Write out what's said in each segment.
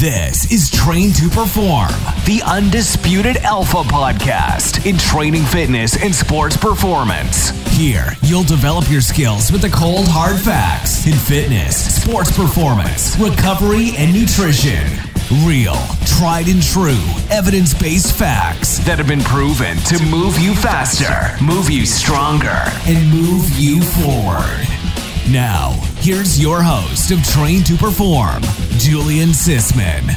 This is Train to Perform, the undisputed alpha podcast in training fitness and sports performance. Here, you'll develop your skills with the cold, hard facts in fitness, sports performance, recovery, and nutrition. Real, tried and true, evidence based facts that have been proven to move you faster, move you stronger, and move you forward. Now, here's your host of Train to Perform, Julian Sisman.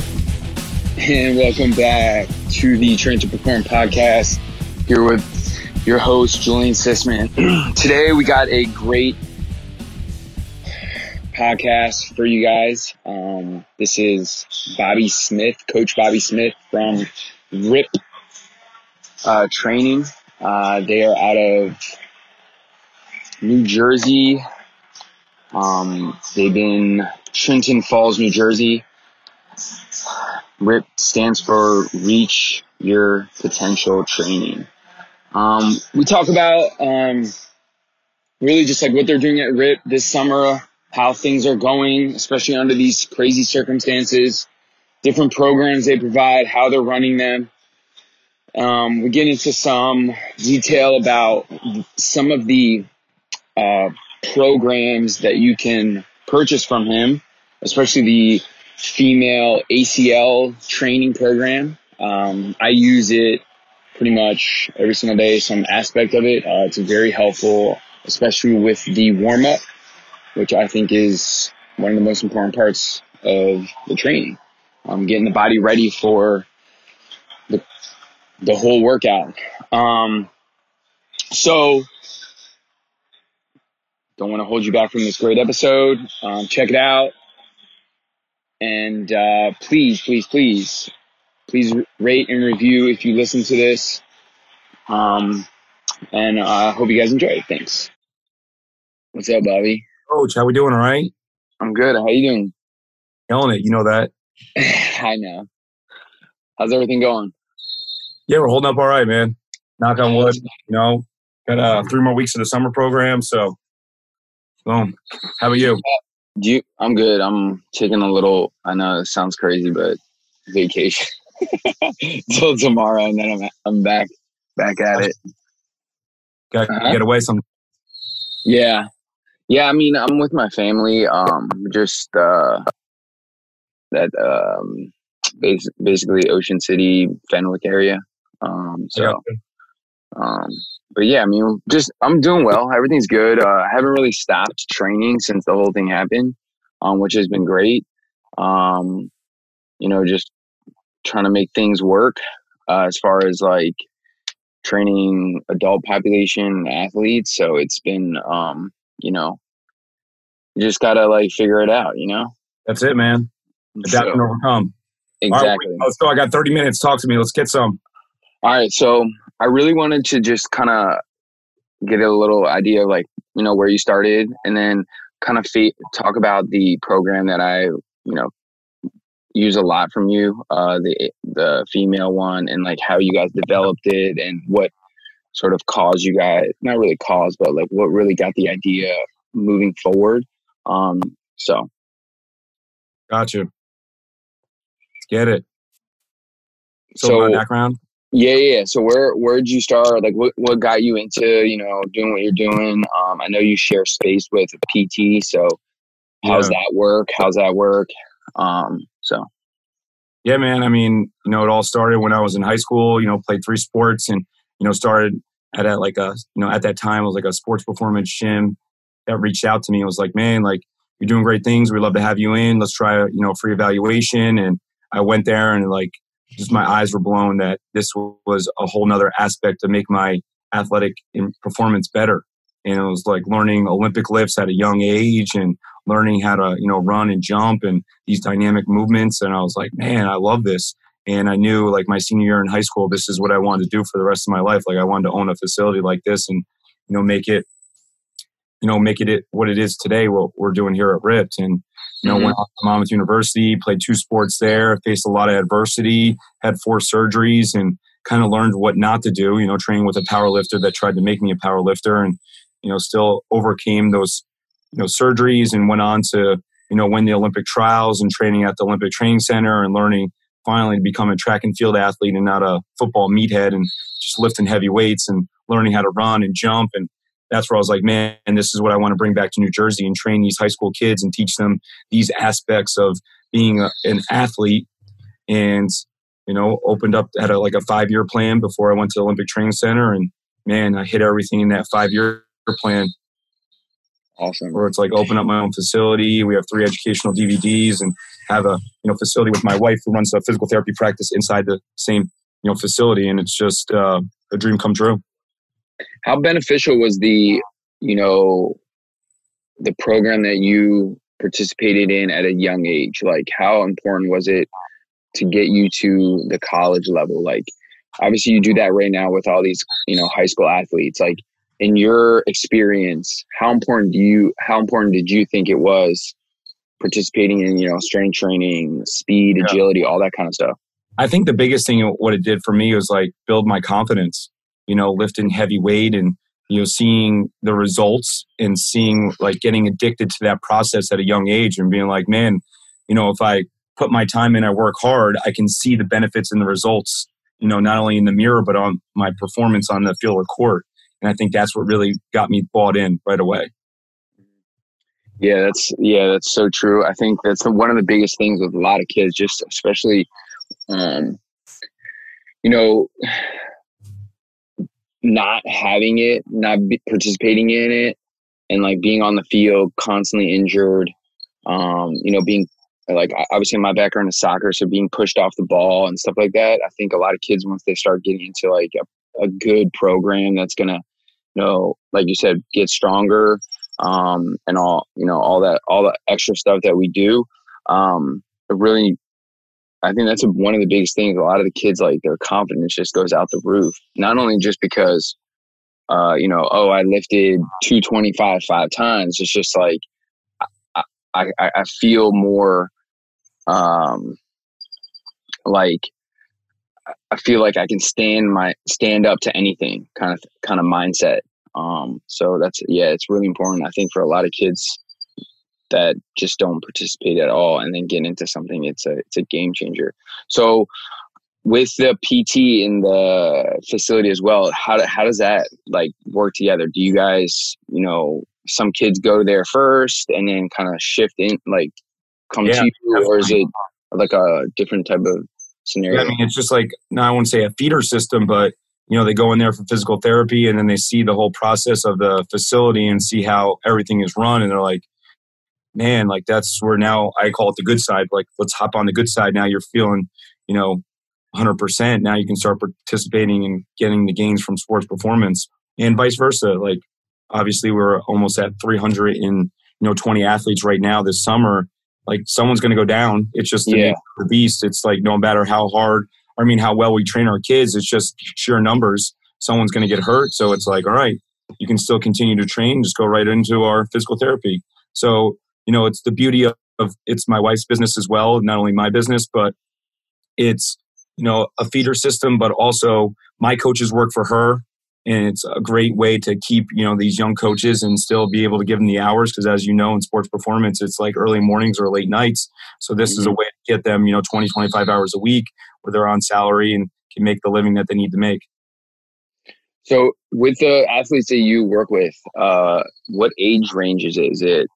And welcome back to the Train to Perform podcast. Here with your host, Julian Sisman. Today, we got a great podcast for you guys. Um, this is Bobby Smith, Coach Bobby Smith from RIP uh, Training. Uh, they are out of New Jersey. Um, they've been Tinton Falls, New Jersey. RIP stands for Reach Your Potential Training. Um, we talk about um, really just like what they're doing at RIP this summer, how things are going, especially under these crazy circumstances, different programs they provide, how they're running them. Um, we get into some detail about some of the uh, programs that you can purchase from him, especially the female ACL training program. Um, I use it pretty much every single day, some aspect of it. Uh, it's very helpful, especially with the warm up, which I think is one of the most important parts of the training. Um, getting the body ready for the, the whole workout. Um, so don't want to hold you back from this great episode. Um, check it out. And uh, please, please, please, please rate and review if you listen to this. Um, and I uh, hope you guys enjoy it. Thanks. What's up, Bobby? Coach, how we doing? All right? I'm good. How you doing? Killing it. You know that. I know. How's everything going? Yeah, we're holding up all right, man. Knock on wood. You know, got uh, three more weeks of the summer program, so Boom. How about you? Do you? I'm good. I'm taking a little. I know it sounds crazy, but vacation till tomorrow, and then I'm I'm back back at it. Got uh-huh. get away some. Yeah, yeah. I mean, I'm with my family. Um, just uh, that um, basically Ocean City, Fenwick area. Um, so, um, but yeah, I mean, just I'm doing well. Everything's good. Uh, I haven't really stopped training since the whole thing happened, um, which has been great. Um, you know, just trying to make things work uh, as far as like training adult population athletes. So it's been, um, you know, you just gotta like figure it out. You know, that's it, man. Adapt so, and overcome. Exactly. let's go. I got 30 minutes. Talk to me. Let's get some. All right. So I really wanted to just kind of get a little idea of like, you know, where you started and then kind of fe- talk about the program that I, you know, use a lot from you, uh, the, the female one and like how you guys developed it and what sort of caused you guys, not really caused, but like what really got the idea moving forward. Um, so. Gotcha. Get it. So, so my background. Yeah, yeah. So where where did you start? Like, what what got you into you know doing what you're doing? Um, I know you share space with PT. So how's yeah. that work? How's that work? Um, so yeah, man. I mean, you know, it all started when I was in high school. You know, played three sports, and you know, started at a, like a you know at that time it was like a sports performance gym that reached out to me. It was like, man, like you're doing great things. We'd love to have you in. Let's try you know free evaluation. And I went there and like just my eyes were blown that this was a whole nother aspect to make my athletic um, performance better. And it was like learning Olympic lifts at a young age and learning how to, you know, run and jump and these dynamic movements. And I was like, man, I love this. And I knew like my senior year in high school, this is what I wanted to do for the rest of my life. Like I wanted to own a facility like this and, you know, make it, you know, make it what it is today, what we're doing here at Ripped. And you know, mm-hmm. went off to Monmouth University, played two sports there, faced a lot of adversity, had four surgeries, and kind of learned what not to do. You know, training with a power lifter that tried to make me a power lifter, and you know, still overcame those you know surgeries and went on to you know, win the Olympic trials and training at the Olympic Training Center and learning finally to become a track and field athlete and not a football meathead and just lifting heavy weights and learning how to run and jump. And that's where I was like, man, and this is what I want to bring back to New Jersey and train these high school kids and teach them these aspects of being a, an athlete. And, you know, opened up, had a, like a five year plan before I went to the Olympic Training Center. And man, I hit everything in that five year plan Awesome. Where it's like open up my own facility. We have three educational DVDs and have a you know facility with my wife who runs a physical therapy practice inside the same you know facility, and it's just uh, a dream come true. How beneficial was the you know the program that you participated in at a young age? Like, how important was it to get you to the college level? Like, obviously, you do that right now with all these you know high school athletes. Like, in your experience, how important do you how important did you think it was participating in, you know, strength training, speed, yeah. agility, all that kind of stuff? I think the biggest thing what it did for me was like build my confidence, you know, lifting heavy weight and you know seeing the results and seeing like getting addicted to that process at a young age and being like, man, you know, if I put my time in, I work hard, I can see the benefits and the results, you know, not only in the mirror but on my performance on the field of court. And I think that's what really got me bought in right away. Yeah, that's yeah, that's so true. I think that's one of the biggest things with a lot of kids, just especially, um, you know, not having it, not participating in it, and like being on the field, constantly injured. Um, you know, being like obviously my background is soccer, so being pushed off the ball and stuff like that. I think a lot of kids once they start getting into like a, a good program that's gonna you know, like you said, get stronger, um, and all, you know, all that, all the extra stuff that we do. Um, it really, I think that's a, one of the biggest things. A lot of the kids, like their confidence just goes out the roof. Not only just because, uh, you know, oh, I lifted 225 five times. It's just like, I, I, I feel more, um, like I feel like I can stand my stand up to anything kind of kind of mindset. Um, so that's yeah, it's really important. I think for a lot of kids that just don't participate at all and then get into something, it's a it's a game changer. So with the PT in the facility as well, how do, how does that like work together? Do you guys, you know, some kids go there first and then kind of shift in, like come yeah, to you, or is it like a different type of scenario? Yeah, I mean, it's just like, no, I won't say a feeder system, but you know, they go in there for physical therapy and then they see the whole process of the facility and see how everything is run. And they're like, man, like that's where now I call it the good side. Like, let's hop on the good side. Now you're feeling, you know, 100%. Now you can start participating and getting the gains from sports performance and vice versa. Like, obviously, we're almost at 300 in, you know, 20 athletes right now this summer like someone's going to go down. It's just the, yeah. the beast. It's like no matter how hard, I mean, how well we train our kids, it's just sheer numbers. Someone's going to get hurt. So it's like, all right, you can still continue to train, just go right into our physical therapy. So, you know, it's the beauty of, of it's my wife's business as well, not only my business, but it's, you know, a feeder system, but also my coaches work for her and it's a great way to keep you know these young coaches and still be able to give them the hours because as you know in sports performance it's like early mornings or late nights so this mm-hmm. is a mm-hmm. way to get them you know 20 25 hours a week where they're on salary and can make the living that they need to make so with the athletes that you work with uh, what age range is it is it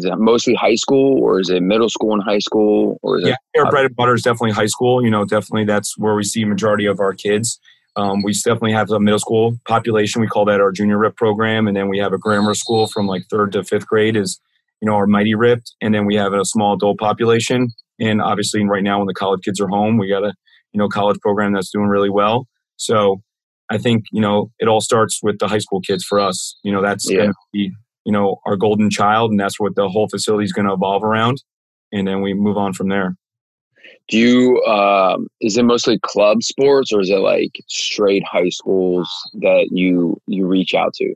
is it mostly high school or is it middle school and high school or is yeah, it our bread and butter is definitely high school you know definitely that's where we see majority of our kids um, we definitely have a middle school population. We call that our junior RIP program, and then we have a grammar school from like third to fifth grade is you know our mighty ripped, and then we have a small adult population. And obviously, right now when the college kids are home, we got a you know college program that's doing really well. So I think you know it all starts with the high school kids for us. You know that's yeah. be you know our golden child, and that's what the whole facility is going to evolve around. And then we move on from there do you um, is it mostly club sports or is it like straight high schools that you you reach out to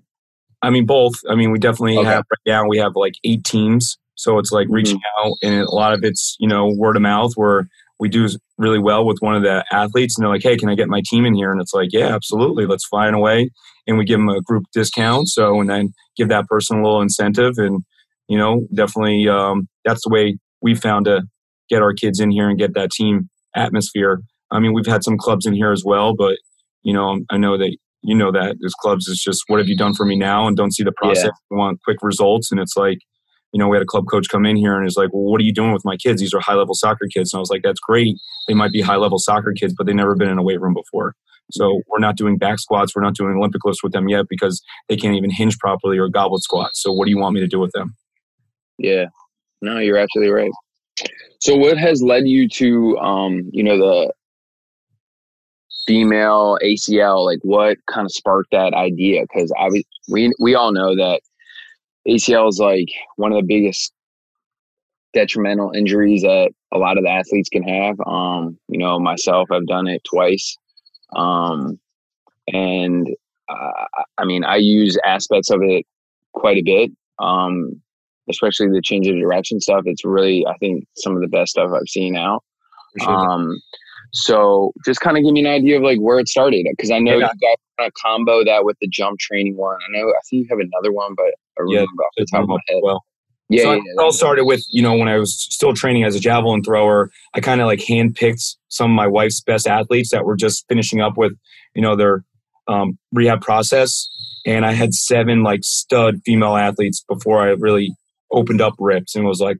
i mean both i mean we definitely okay. have right now we have like eight teams so it's like reaching mm-hmm. out and a lot of it's you know word of mouth where we do really well with one of the athletes and they're like hey can i get my team in here and it's like yeah absolutely let's fly in away and we give them a group discount so and then give that person a little incentive and you know, definitely um, that's the way we found to get our kids in here and get that team atmosphere. I mean, we've had some clubs in here as well, but you know, I know that you know that there's clubs. It's just what have you done for me now, and don't see the process. Yeah. want quick results, and it's like, you know, we had a club coach come in here and is like, well, what are you doing with my kids? These are high level soccer kids, and I was like, that's great. They might be high level soccer kids, but they've never been in a weight room before. So we're not doing back squats. We're not doing Olympic lifts with them yet because they can't even hinge properly or goblet squat. So what do you want me to do with them? Yeah, no, you're absolutely right. So what has led you to, um, you know, the female ACL? Like, what kind of sparked that idea? Because I we we all know that ACL is like one of the biggest detrimental injuries that a lot of the athletes can have. Um, you know, myself, I've done it twice. Um, and uh, I mean, I use aspects of it quite a bit. Um, especially the change of direction stuff. It's really, I think, some of the best stuff I've seen out. Um, so just kind of give me an idea of like where it started because I know yeah. you got kind of combo that with the jump training one. I know I think you have another one, but remember yeah, off the top of my head. Well. Yeah, so yeah, it all started with you know when I was still training as a javelin thrower. I kind of like handpicked some of my wife's best athletes that were just finishing up with you know their um, rehab process, and I had seven like stud female athletes before I really opened up rips and it was like,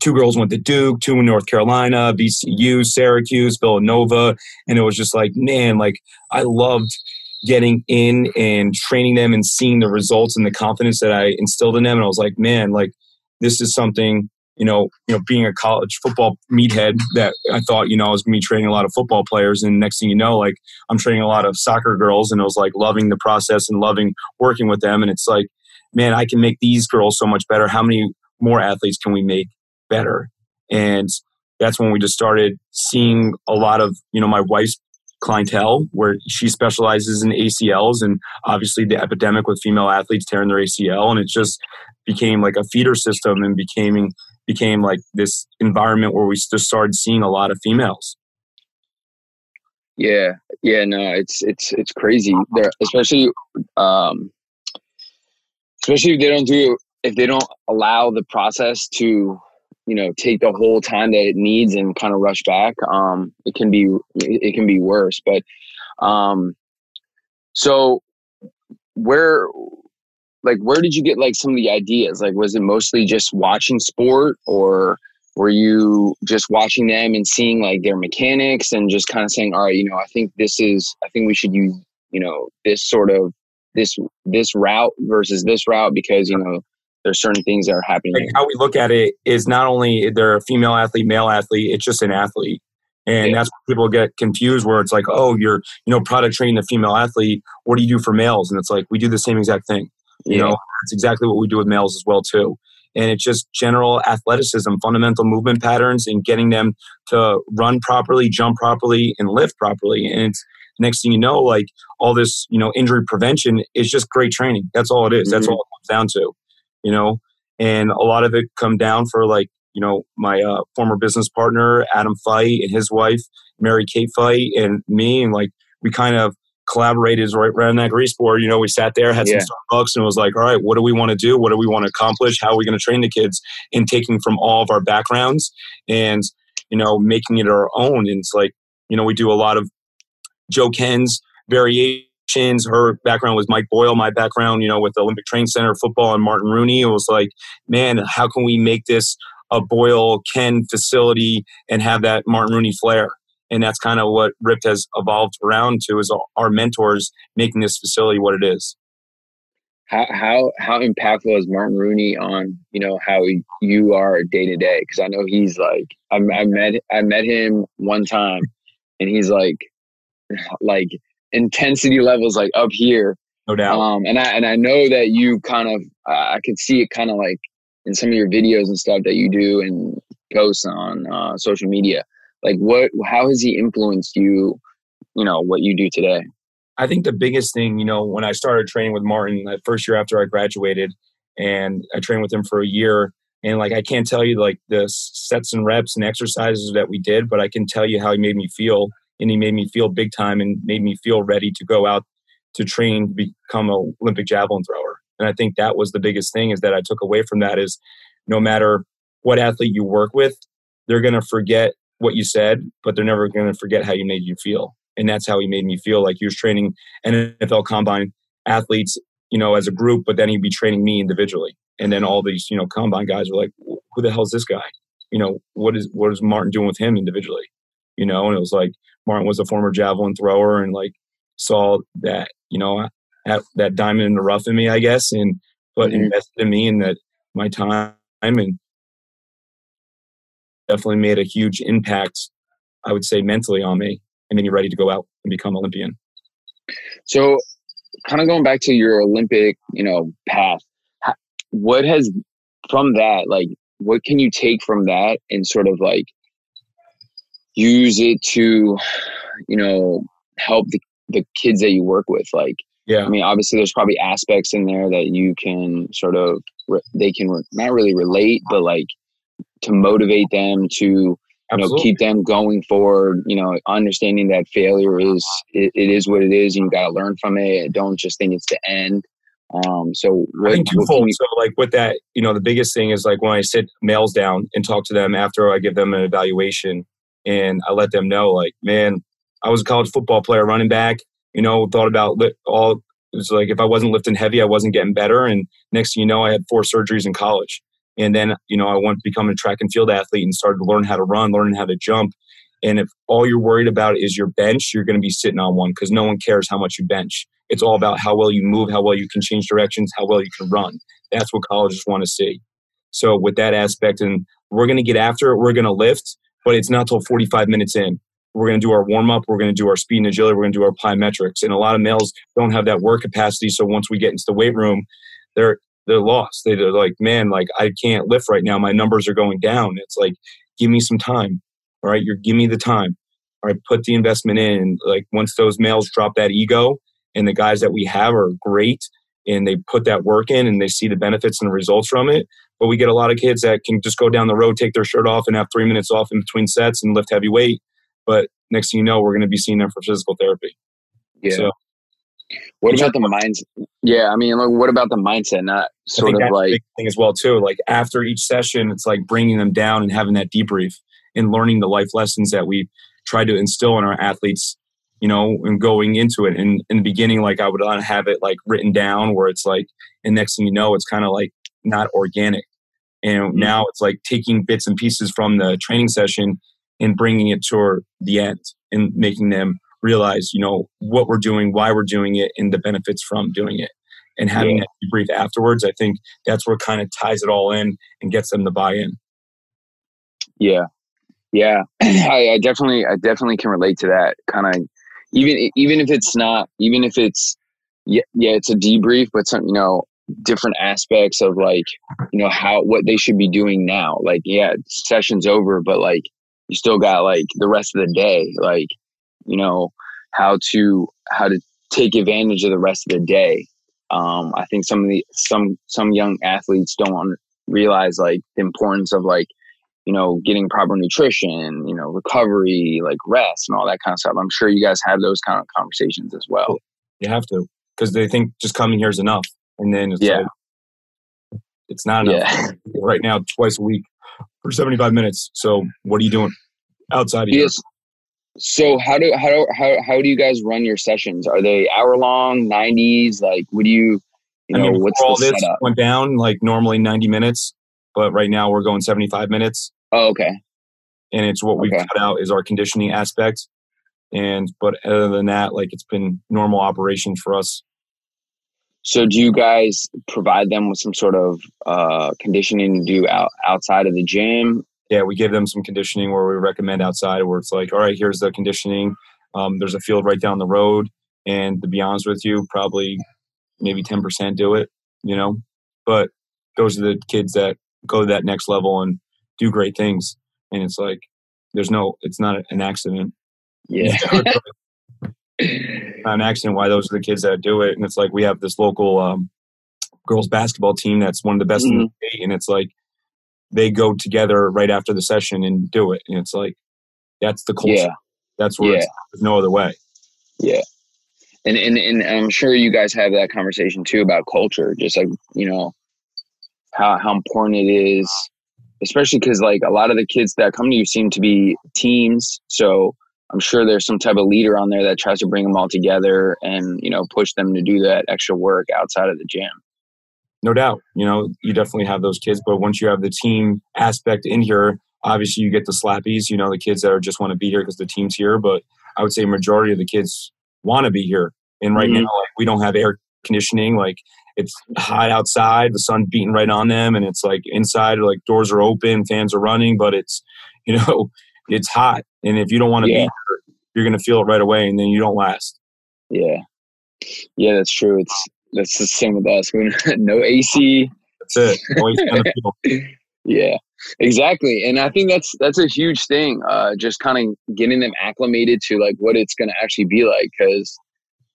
two girls went to Duke, two in North Carolina, VCU, Syracuse, Villanova. And it was just like, man, like I loved getting in and training them and seeing the results and the confidence that I instilled in them. And I was like, man, like this is something, you know, you know, being a college football meathead that I thought, you know, I was gonna be training a lot of football players. And next thing you know, like I'm training a lot of soccer girls and I was like loving the process and loving working with them. And it's like, man, I can make these girls so much better. How many more athletes can we make better? And that's when we just started seeing a lot of, you know, my wife's clientele where she specializes in ACLs and obviously the epidemic with female athletes tearing their ACL. And it just became like a feeder system and became, became like this environment where we just started seeing a lot of females. Yeah, yeah, no, it's it's it's crazy there, especially um, especially if they don't do if they don't allow the process to you know take the whole time that it needs and kind of rush back um it can be it can be worse but um so where like where did you get like some of the ideas? Like was it mostly just watching sport or were you just watching them and seeing like their mechanics and just kind of saying all right you know i think this is i think we should use you know this sort of this this route versus this route because you know there's certain things that are happening. Like how we look at it is not only they're a female athlete, male athlete, it's just an athlete. And yeah. that's where people get confused where it's like, oh, you're, you know, product training the female athlete. What do you do for males? And it's like, we do the same exact thing. You yeah. know, it's exactly what we do with males as well, too. And it's just general athleticism, fundamental movement patterns, and getting them to run properly, jump properly, and lift properly. And it's next thing you know, like all this, you know, injury prevention is just great training. That's all it is. Mm-hmm. That's all it comes down to, you know, and a lot of it come down for like, you know, my uh, former business partner, Adam Feit and his wife, Mary Kate Feit and me. And like, we kind of collaborated right around that grease board. You know, we sat there, had yeah. some Starbucks and was like, all right, what do we want to do? What do we want to accomplish? How are we going to train the kids? And taking from all of our backgrounds and, you know, making it our own. And it's like, you know, we do a lot of Joe Kenn's variations. Chins, her background was Mike Boyle. My background, you know, with the Olympic Training Center football and Martin Rooney. It was like, man, how can we make this a Boyle Kenn facility and have that Martin Rooney flair? And that's kind of what Ripped has evolved around to is our mentors making this facility what it is. How how how impactful is Martin Rooney on you know how you are day to day? Because I know he's like I, I met I met him one time, and he's like like intensity levels like up here. No doubt. Um, and I and I know that you kind of uh, I could see it kind of like in some of your videos and stuff that you do and posts on uh, social media. Like what? How has he influenced you? You know what you do today. I think the biggest thing, you know, when I started training with Martin that first year after I graduated, and I trained with him for a year, and like I can't tell you like the sets and reps and exercises that we did, but I can tell you how he made me feel and he made me feel big time and made me feel ready to go out to train to become an Olympic javelin thrower. And I think that was the biggest thing is that I took away from that is no matter what athlete you work with, they're going to forget what you said, but they're never going to forget how you made you feel. And that's how he made me feel like he was training NFL combine athletes, you know, as a group, but then he'd be training me individually. And then all these, you know, combine guys were like, who the hell is this guy? You know, what is, what is Martin doing with him individually? You know, and it was like Martin was a former javelin thrower and like saw that, you know, that, that diamond in the rough in me, I guess, and but mm-hmm. invested in me and that my time and definitely made a huge impact, I would say, mentally on me. And then you're ready to go out and become Olympian. So, kind of going back to your Olympic, you know, path, what has from that, like, what can you take from that and sort of like use it to, you know, help the, the kids that you work with? Like, yeah. I mean, obviously, there's probably aspects in there that you can sort of, they can not really relate, but like to motivate them to you Absolutely. know keep them going forward you know understanding that failure is it, it is what it is and you got to learn from it don't just think it's the end um so what, I think twofold. You, so like with that you know the biggest thing is like when i sit males down and talk to them after i give them an evaluation and i let them know like man i was a college football player running back you know thought about all it was like if i wasn't lifting heavy i wasn't getting better and next thing you know i had four surgeries in college and then, you know, I went to become a track and field athlete and started to learn how to run, learning how to jump. And if all you're worried about is your bench, you're going to be sitting on one because no one cares how much you bench. It's all about how well you move, how well you can change directions, how well you can run. That's what colleges want to see. So with that aspect, and we're going to get after it, we're going to lift, but it's not till 45 minutes in. We're going to do our warm up, we're going to do our speed and agility, we're going to do our plyometrics. And a lot of males don't have that work capacity. So once we get into the weight room, they're they're lost. They're like, man, like I can't lift right now. My numbers are going down. It's like, give me some time. All right, you're give me the time. All right, put the investment in. Like once those males drop that ego, and the guys that we have are great, and they put that work in, and they see the benefits and the results from it. But we get a lot of kids that can just go down the road, take their shirt off, and have three minutes off in between sets and lift heavy weight. But next thing you know, we're going to be seeing them for physical therapy. Yeah. So what about the mindset? Yeah, I mean, like, what about the mindset? Not sort of like thing as well too. Like after each session, it's like bringing them down and having that debrief and learning the life lessons that we try to instill in our athletes. You know, and going into it. And in the beginning, like I would have it like written down, where it's like, and next thing you know, it's kind of like not organic. And mm-hmm. now it's like taking bits and pieces from the training session and bringing it toward the end and making them realize, you know, what we're doing, why we're doing it, and the benefits from doing it. And having yeah. that debrief afterwards, I think that's where kind of ties it all in and gets them to buy in. Yeah, yeah, I, I definitely, I definitely can relate to that kind of. Even even if it's not, even if it's yeah, yeah, it's a debrief, but some you know different aspects of like you know how what they should be doing now. Like yeah, session's over, but like you still got like the rest of the day. Like you know how to how to take advantage of the rest of the day. Um, I think some of the some some young athletes don't realize like the importance of like you know getting proper nutrition, you know recovery, like rest and all that kind of stuff. I'm sure you guys have those kind of conversations as well. You have to because they think just coming here is enough, and then it's yeah. Like, it's not enough. Yeah. right now, twice a week for 75 minutes. So what are you doing outside of yes. So how do how do how how do you guys run your sessions? Are they hour long, nineties? Like, what do you you I know? Mean, what's all this setup? went down like normally ninety minutes, but right now we're going seventy five minutes. Oh, okay. And it's what we cut out is our conditioning aspect, and but other than that, like it's been normal operations for us. So, do you guys provide them with some sort of uh, conditioning to do out, outside of the gym, yeah, we give them some conditioning where we recommend outside where it's like, all right, here's the conditioning. Um, there's a field right down the road. And to be honest with you, probably maybe 10% do it, you know? But those are the kids that go to that next level and do great things. And it's like, there's no, it's not an accident. Yeah. not an accident why those are the kids that do it. And it's like, we have this local um, girls basketball team that's one of the best mm-hmm. in the mm-hmm. state. And it's like, they go together right after the session and do it. And it's like, that's the culture. Yeah. That's where yeah. there's no other way. Yeah. and, and and I'm sure you guys have that conversation too about culture, just like you know how how important it is, especially because like a lot of the kids that come to you seem to be teams, so I'm sure there's some type of leader on there that tries to bring them all together and you know push them to do that extra work outside of the gym. No doubt, you know you definitely have those kids, but once you have the team aspect in here, obviously you get the slappies, you know the kids that are just want to be here because the team's here, but I would say majority of the kids want to be here. And right mm-hmm. now, like, we don't have air conditioning. Like it's hot outside, the sun beating right on them, and it's like inside, like doors are open, fans are running, but it's you know it's hot. And if you don't want to yeah. be you're gonna feel it right away, and then you don't last. Yeah, yeah, that's true. It's that's the same with us. We no AC. That's it. yeah, exactly. And I think that's that's a huge thing. Uh, just kind of getting them acclimated to like what it's gonna actually be like, because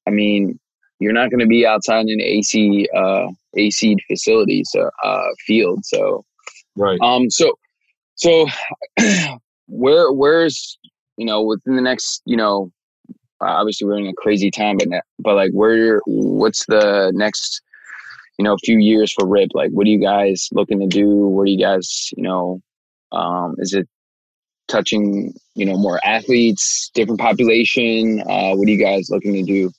I mean, you're not going to be outside in an AC uh, AC facility, so uh, field. So right. Um. So so where where's you know within the next you know obviously we're in a crazy time, but but like where what's the next you know few years for Rip? Like what are you guys looking to do? What are you guys you know? Um, is it touching you know more athletes, different population? Uh, what are you guys looking to do?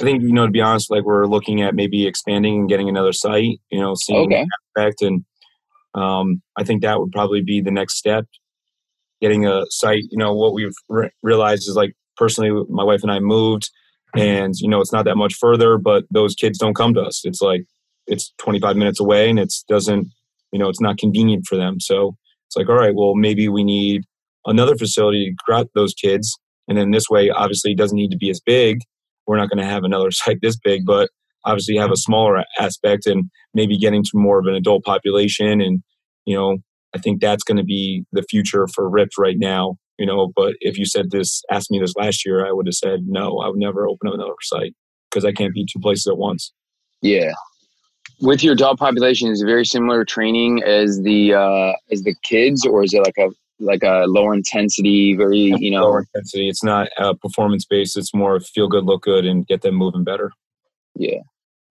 I think you know to be honest, like we're looking at maybe expanding and getting another site. You know, seeing okay. aspect, and um, I think that would probably be the next step. Getting a site. You know, what we've re- realized is like personally, my wife and I moved, and you know, it's not that much further, but those kids don't come to us. It's like it's 25 minutes away, and it's doesn't. You know, it's not convenient for them. So it's like, all right, well, maybe we need another facility to grab those kids, and then this way, obviously, it doesn't need to be as big we're not going to have another site this big, but obviously have a smaller aspect and maybe getting to more of an adult population. And, you know, I think that's going to be the future for RIPS right now, you know, but if you said this, asked me this last year, I would have said, no, I would never open up another site because I can't be two places at once. Yeah. With your adult population, is it very similar training as the uh, as the kids, or is it like a like a lower intensity, very you know lower intensity. It's not uh, performance based. It's more feel good, look good, and get them moving better. Yeah,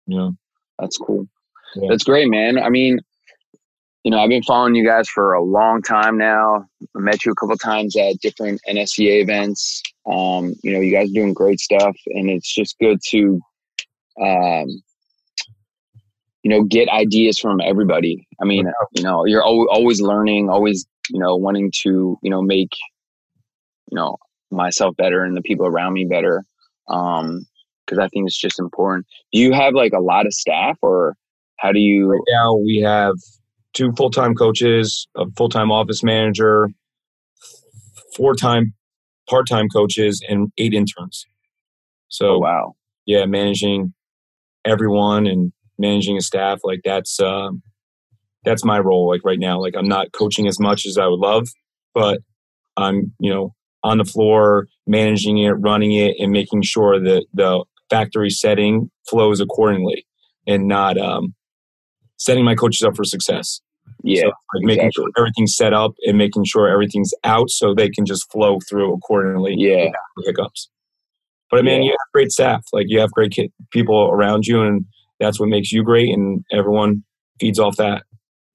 you know, that's cool. Yeah. That's great, man. I mean, you know, I've been following you guys for a long time now. I met you a couple times at different NSCA events. Um, you know, you guys are doing great stuff, and it's just good to, um, you know, get ideas from everybody. I mean, you know, you're always learning, always you know, wanting to, you know, make, you know, myself better and the people around me better. Um, cause I think it's just important. Do you have like a lot of staff or how do you? Right now we have two full-time coaches, a full-time office manager, four-time part-time coaches and eight interns. So oh, wow. Yeah, managing everyone and managing a staff like that's um, that's my role like right now. Like i'm not coaching as much as i would love but i'm you know on the floor managing it running it and making sure that the factory setting flows accordingly and not um, setting my coaches up for success. Yeah so, like making exactly. sure everything's set up and making sure everything's out so they can just flow through accordingly yeah. hiccups. But I mean, yeah. you have great staff. Like you have great people around you and that's what makes you great and everyone feeds off that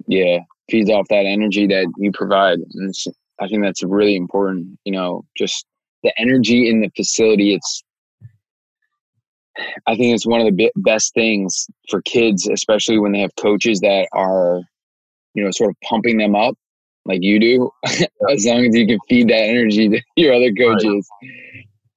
yeah feeds off that energy that you provide and i think that's really important you know just the energy in the facility it's i think it's one of the best things for kids especially when they have coaches that are you know sort of pumping them up like you do as long as you can feed that energy to your other coaches.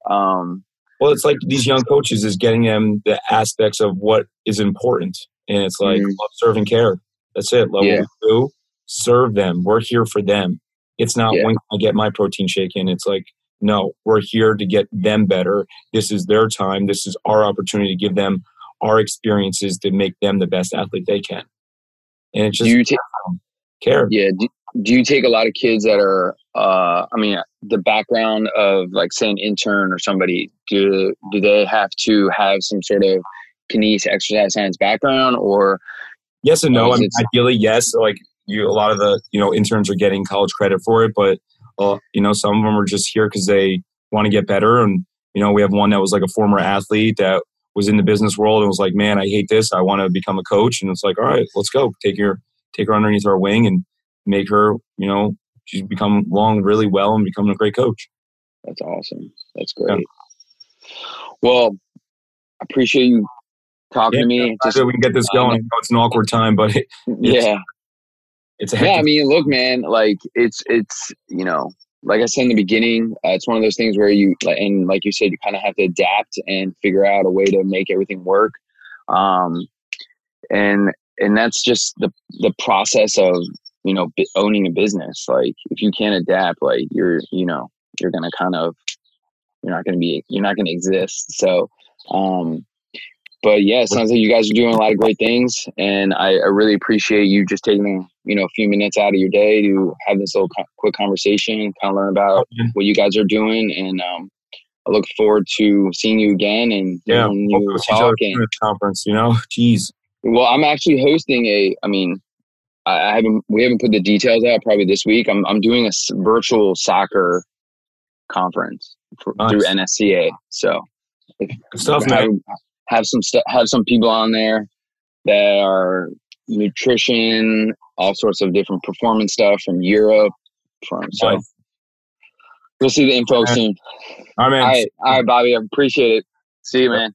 Um well it's like these young coaches is getting them the aspects of what is important and it's like mm-hmm. love serve and care that's it. Love yeah. what we do. Serve them. We're here for them. It's not yeah. when I get my protein shake in. It's like, no, we're here to get them better. This is their time. This is our opportunity to give them our experiences to make them the best athlete they can. And it's just do you take, care. Yeah. Do, do you take a lot of kids that are, uh, I mean, the background of like say an intern or somebody, do, do they have to have some sort of kinesics exercise science background or Yes and no. I mean, ideally, yes. Like you, a lot of the you know interns are getting college credit for it, but uh, you know some of them are just here because they want to get better and You know, we have one that was like a former athlete that was in the business world and was like, man, I hate this. I want to become a coach. And it's like, all right, let's go. Take your take her underneath our wing and make her, you know, she's become long really well and become a great coach. That's awesome. That's great. Yeah. Well, I appreciate you talking yeah, to me. Just so we can get this going. Um, it's an awkward time, but it, it's, yeah, it's a yeah. I mean, look, man, like it's it's you know, like I said in the beginning, uh, it's one of those things where you and like you said, you kind of have to adapt and figure out a way to make everything work. Um, and and that's just the the process of you know owning a business. Like if you can't adapt, like you're you know you're gonna kind of you're not gonna be you're not gonna exist. So um, but yeah, it sounds like you guys are doing a lot of great things, and I, I, really appreciate you just taking you know a few minutes out of your day to have this little co- quick conversation, kind of learn about oh, what you guys are doing, and um, I look forward to seeing you again and yeah, you talk and, conference. You know, jeez. Well, I'm actually hosting a. I mean, I haven't. We haven't put the details out. Probably this week. I'm I'm doing a virtual soccer conference for, nice. through NSCA. So, Good stuff, man have some st- have some people on there that are nutrition, all sorts of different performance stuff from Europe. From so nice. you'll see the info soon. All right, man. All right, all right, Bobby. I appreciate it. See you, man.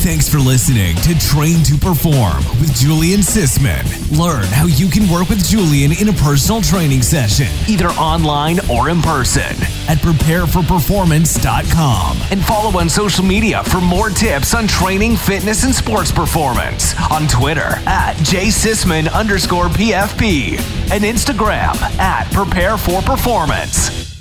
Thanks for listening to Train to Perform with Julian Sisman. Learn how you can work with Julian in a personal training session, either online or in person, at prepareforperformance.com. And follow on social media for more tips on training, fitness, and sports performance. On Twitter at jsisman underscore PFP and Instagram at Prepare for Performance.